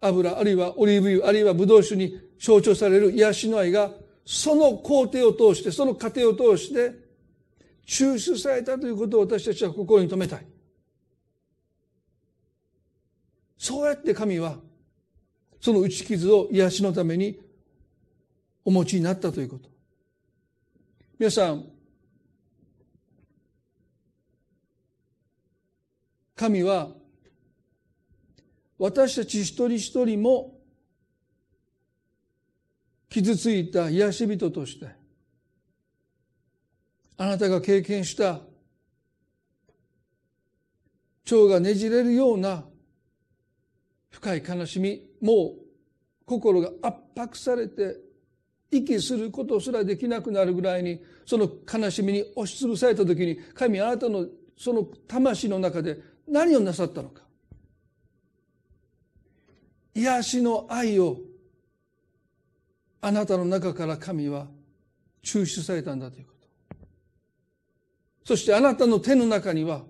油、あるいはオリーブ油、あるいはブドウ酒に象徴される癒しの愛が、その工程を通して、その過程を通して、抽出されたということを私たちは心に留めたい。そうやって神は、その打ち傷を癒しのためにお持ちになったということ。皆さん、神は私たち一人一人も傷ついた癒し人としてあなたが経験した腸がねじれるような深い悲しみもう心が圧迫されて息することすらできなくなるぐらいにその悲しみに押しつぶされた時に神あなたのその魂の中で何をなさったのか。癒しの愛をあなたの中から神は抽出されたんだということ。そしてあなたの手の中には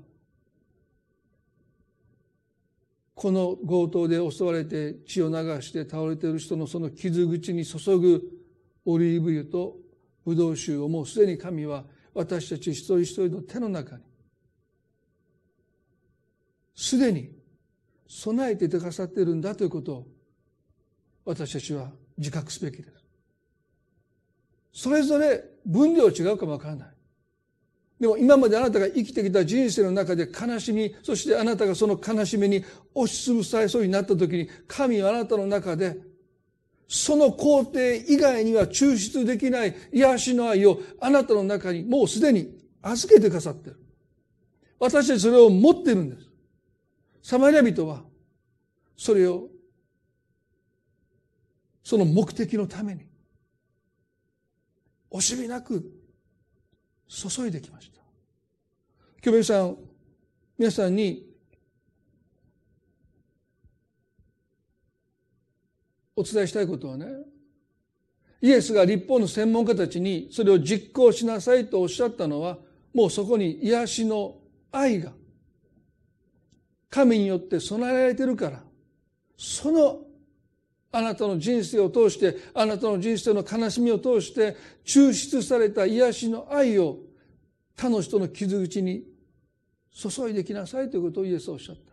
この強盗で襲われて血を流して倒れている人のその傷口に注ぐオリーブ油とブドウ酒をもうすでに神は私たち一人一人の手の中にすでに備えてくださっているんだということを私たちは自覚すべきです。それぞれ分量違うかもわからない。でも今まであなたが生きてきた人生の中で悲しみ、そしてあなたがその悲しみに押しつぶされそうになった時に、神はあなたの中で、その工程以外には抽出できない癒しの愛をあなたの中にもうすでに預けてくださってる。私たちそれを持ってるんです。サマリア人は、それを、その目的のために、惜しみなく注いできました。今日皆さん、皆さんにお伝えしたいことはね、イエスが立法の専門家たちにそれを実行しなさいとおっしゃったのは、もうそこに癒しの愛が神によって備えられてるから、そのあなたの人生を通して、あなたの人生の悲しみを通して、抽出された癒しの愛を他の人の傷口に注いできなさいということをイエスはおっしゃった。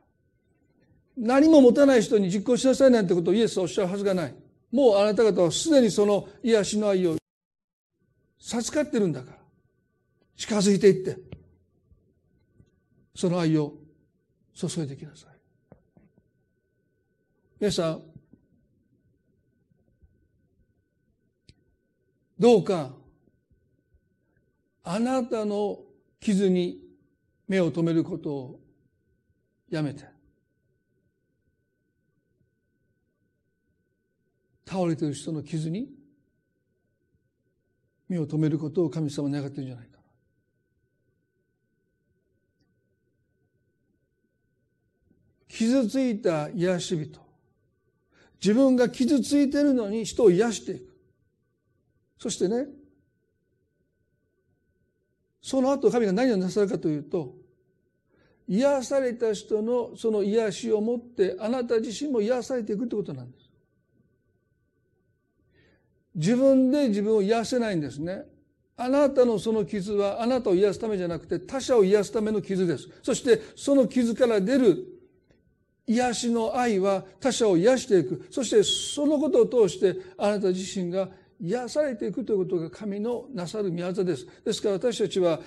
何も持たない人に実行しなさいなんてことをイエスはおっしゃるはずがない。もうあなた方はすでにその癒しの愛を授かってるんだから。近づいていって、その愛を注いできなさい。皆さん、どうか、あなたの傷に目を留めることをやめて、倒れている人の傷に目を留めることを神様は願ってるんじゃないか。傷ついた癒し人。自分が傷ついてるのに人を癒していく。そしてね、その後神が何をなさるかというと、癒された人のその癒しを持ってあなた自身も癒されていくってことなんです。自分で自分を癒せないんですね。あなたのその傷はあなたを癒すためじゃなくて他者を癒すための傷です。そしてその傷から出る癒しの愛は他者を癒していく。そしてそのことを通してあなた自身が癒されていくということが神のなさる御業です。ですから私たちは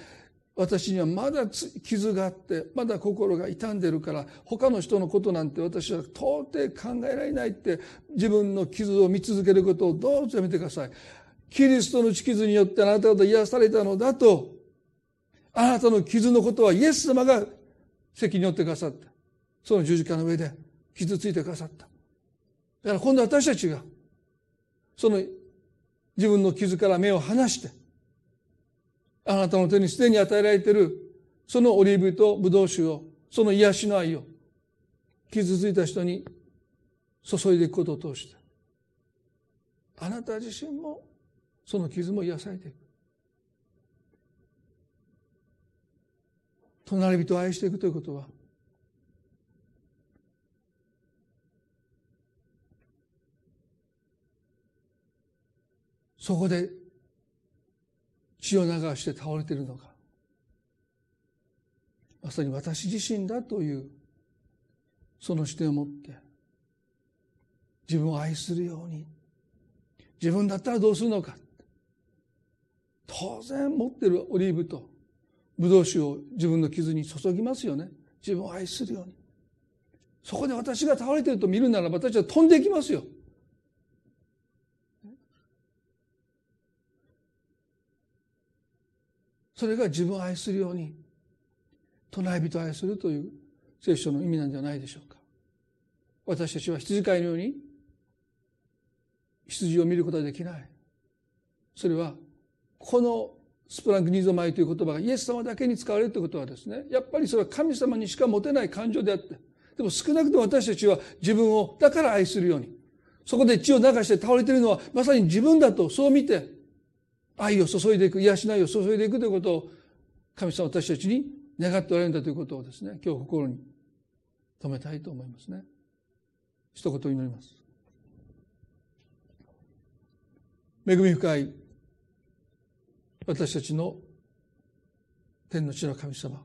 私にはまだ傷があって、まだ心が傷んでるから、他の人のことなんて私は到底考えられないって、自分の傷を見続けることをどうぞやめてください。キリストの血傷によってあなた方癒されたのだと、あなたの傷のことはイエス様が責任を負ってくださった。その十字架の上で傷ついてくださった。だから今度私たちが、その自分の傷から目を離して、あなたの手にすでに与えられている、そのオリーブとブドウ酒を、その癒しの愛を、傷ついた人に注いでいくことを通して、あなた自身もその傷も癒されていく。隣人を愛していくということは、そこで血を流して倒れているのか。まさに私自身だというその視点を持って自分を愛するように自分だったらどうするのか。当然持ってるオリーブとブドウ酒を自分の傷に注ぎますよね。自分を愛するように。そこで私が倒れていると見るならば私は飛んでいきますよ。それが自分を愛するように隣人を愛するという聖書の意味なんじゃないでしょうか。私たちは羊飼いのように羊を見ることはできない。それはこのスプラングニーゾマイという言葉がイエス様だけに使われるということはですねやっぱりそれは神様にしか持てない感情であってでも少なくとも私たちは自分をだから愛するようにそこで血を流して倒れているのはまさに自分だとそう見て愛を注いでいく、癒しないを注いでいくということを、神様私たちに願っておられるんだということをですね、今日心に留めたいと思いますね。一言祈ります。恵み深い私たちの天の地の神様。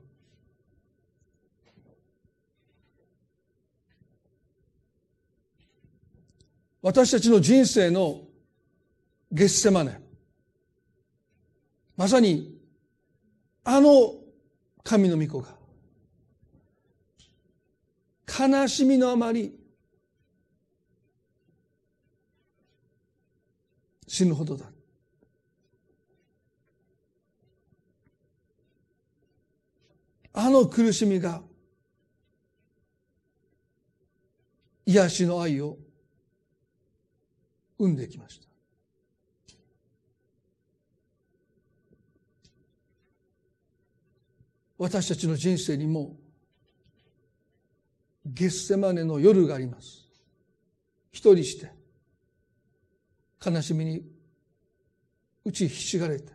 私たちの人生の月世マネ。まさに、あの神の御子が、悲しみのあまり、死ぬほどだ。あの苦しみが、癒しの愛を生んできました。私たちの人生にもゲッセマネの夜があります。一人して悲しみに打ちひしがれて。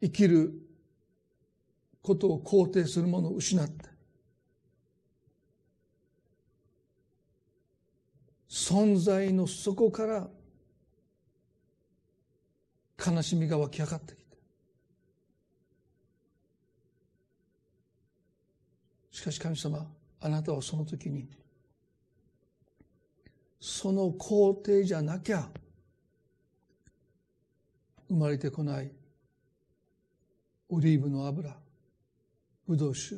生きることを肯定するものを失って。存在の底から悲しみが湧き上がってきてしかし神様あなたはその時にその皇帝じゃなきゃ生まれてこないオリーブの油ブドウ酒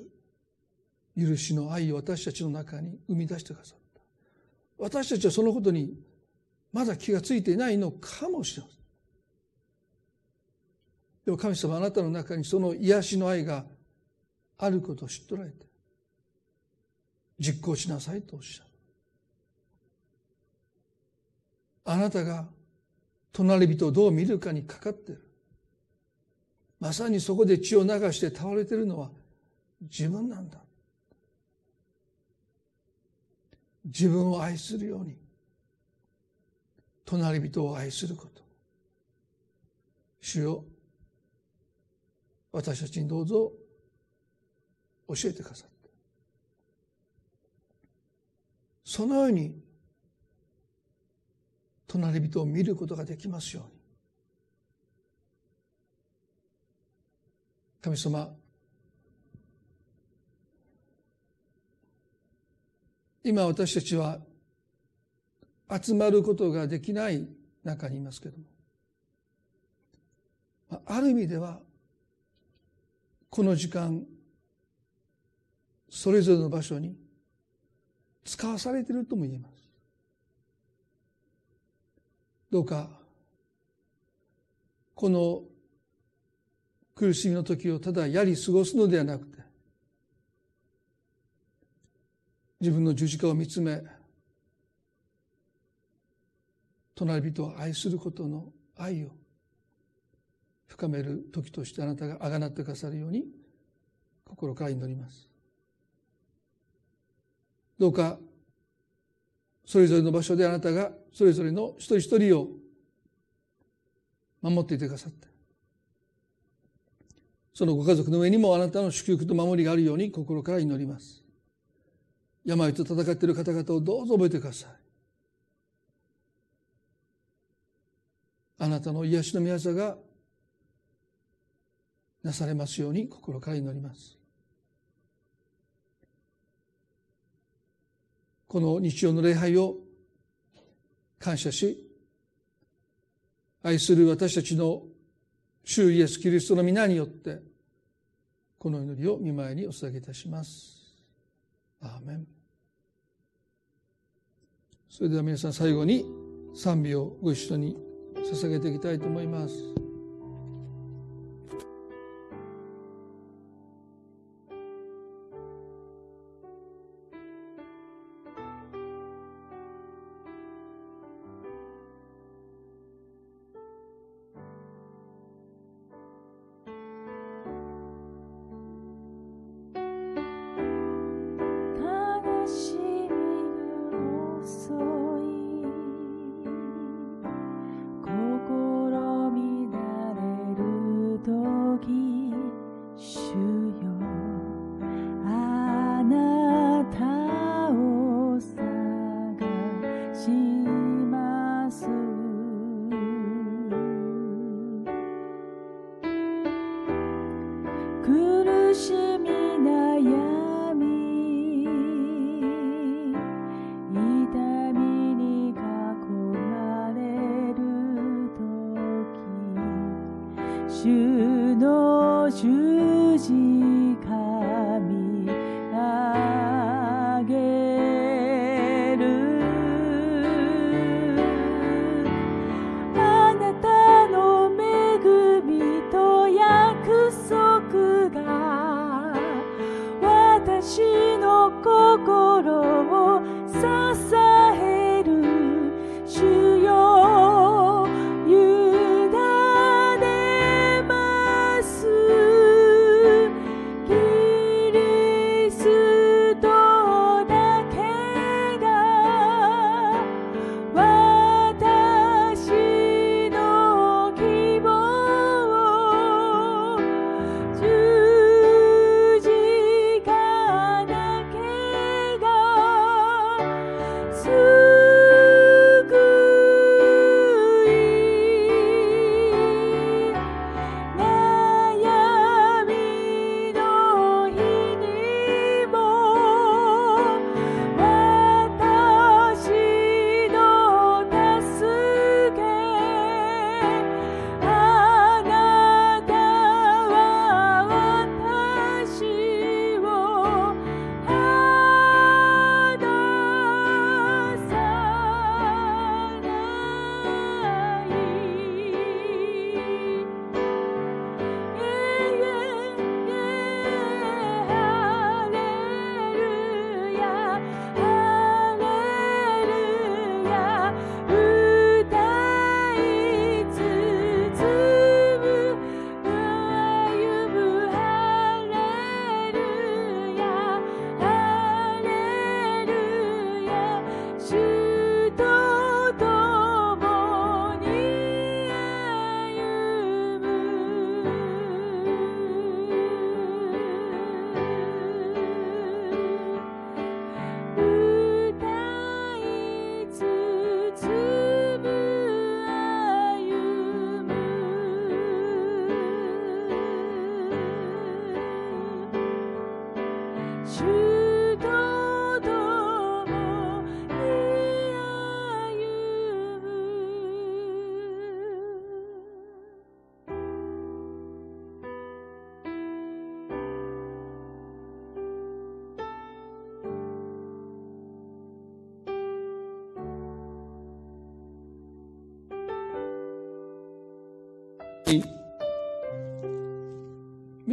許しの愛を私たちの中に生み出してくださった。私たちはそのことにまだ気がついていないのかもしれません。でも神様あなたの中にその癒しの愛があることを知っておられて実行しなさいとおっしゃる。あなたが隣人をどう見るかにかかってる。まさにそこで血を流して倒れているのは自分なんだ。自分を愛するように。隣人を愛すること。主よ私たちにどうぞ教えてくださって。そのように隣人を見ることができますように。神様今私たちは集まることができない中にいますけどもある意味ではこの時間それぞれの場所に使わされているとも言えます。どうかこの苦しみの時をただやり過ごすのではなくて自分の十字架を見つめ隣人を愛することの愛を深める時としてあなたがあがなってくださるように心から祈ります。どうかそれぞれの場所であなたがそれぞれの一人一人を守っていてくださってそのご家族の上にもあなたの祝福と守りがあるように心から祈ります。病と戦っている方々をどうぞ覚えてください。あなたの癒しの宮座がなされますように心から祈ります。この日曜の礼拝を感謝し愛する私たちの主イエス・キリストの皆によってこの祈りを見舞いにお捧げいたします。アーメンそれでは皆さん最後に賛美をご一緒に捧げていきたいと思います。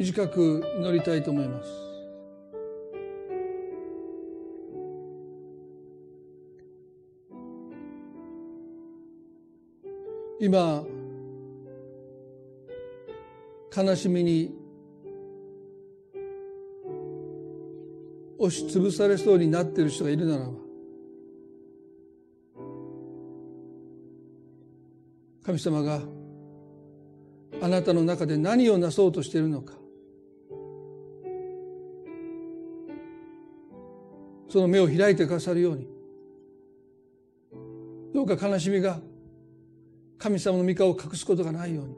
短く祈りたいと思います。今悲しみに押しつぶされそうになっている人がいるならば神様があなたの中で何をなそうとしているのかその目を開いてくださるように。どうか悲しみが神様の御顔を隠すことがないように。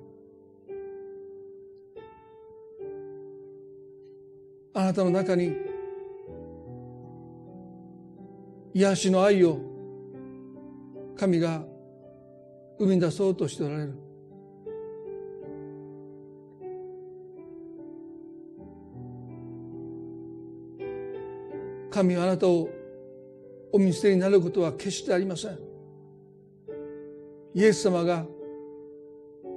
あなたの中に癒しの愛を神が生み出そうとしておられる。神はあなたをお見捨てになることは決してありません。イエス様が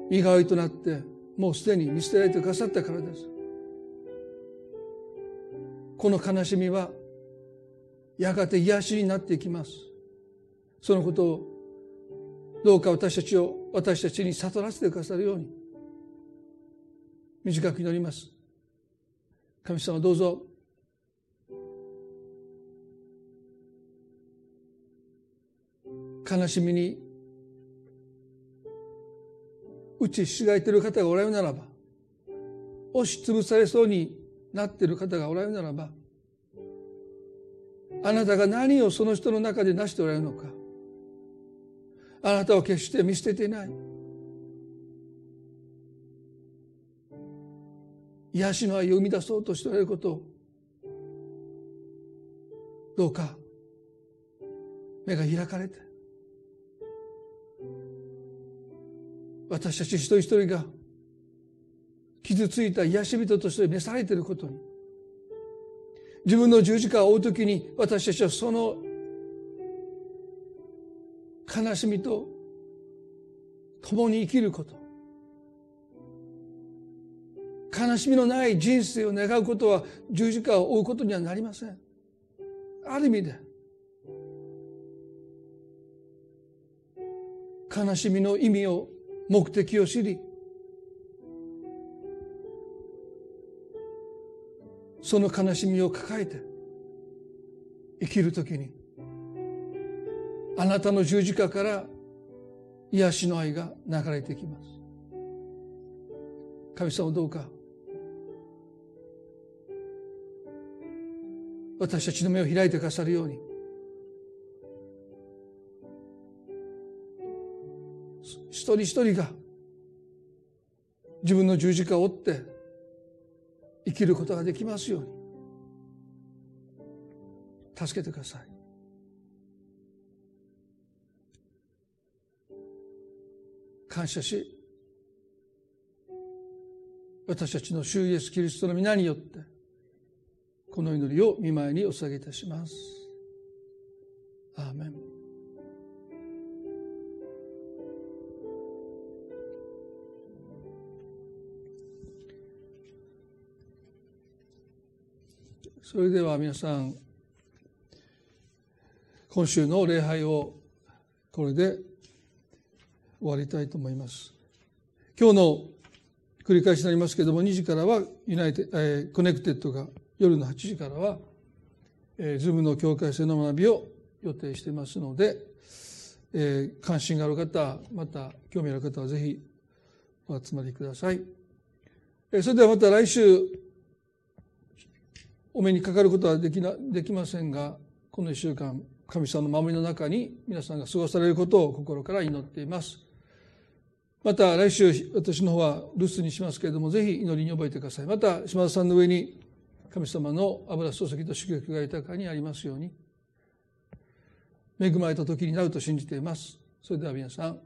身代わりとなってもうすでに見捨てられてくださったからです。この悲しみはやがて癒しになっていきます。そのことをどうか私たちを私たちに悟らせてくださるように短く祈ります。神様どうぞ悲しみに打ちひしがいている方がおられるならば押しつぶされそうになっている方がおられるならばあなたが何をその人の中で成しておられるのかあなたを決して見捨てていない。癒しの愛を生み出そうとしておられることをどうか目が開かれて私たち一人一人が傷ついた癒し人として召されていることに自分の十字架を追う時に私たちはその悲しみと共に生きること悲しみのない人生を願うことは十字架を追うことにはなりません。ある意味で悲しみの意味を目的を知りその悲しみを抱えて生きるときにあなたの十字架から癒しの愛が流れてきます。神様どうか私たちの目を開いてくださるように一人一人が自分の十字架を追って生きることができますように。助けてください。感謝し私たちの主イエスキリストの皆によってこの祈りを見舞いにお捧げいたします。アーメン。それでは皆さん今週の礼拝をこれで終わりたいと思います。今日の繰り返しになりますけれども2時からは Unite、えー、 Connected が夜の8時からは、えー、ズームの境界性の学びを予定していますので、えー、関心がある方また興味ある方はぜひお集まりください、えー、それではまた来週。お目にかかることはできなできませんがこの1週間神様の守りの中に皆さんが過ごされることを心から祈っています。また来週私の方は留守にしますけれどもぜひ祈りに覚えてください。また島田さんの上に神様の油注ぎと祝福が豊かにありますように。恵まれた時になると信じています。それでは皆さんこ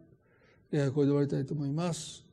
れで終わりたいと思います。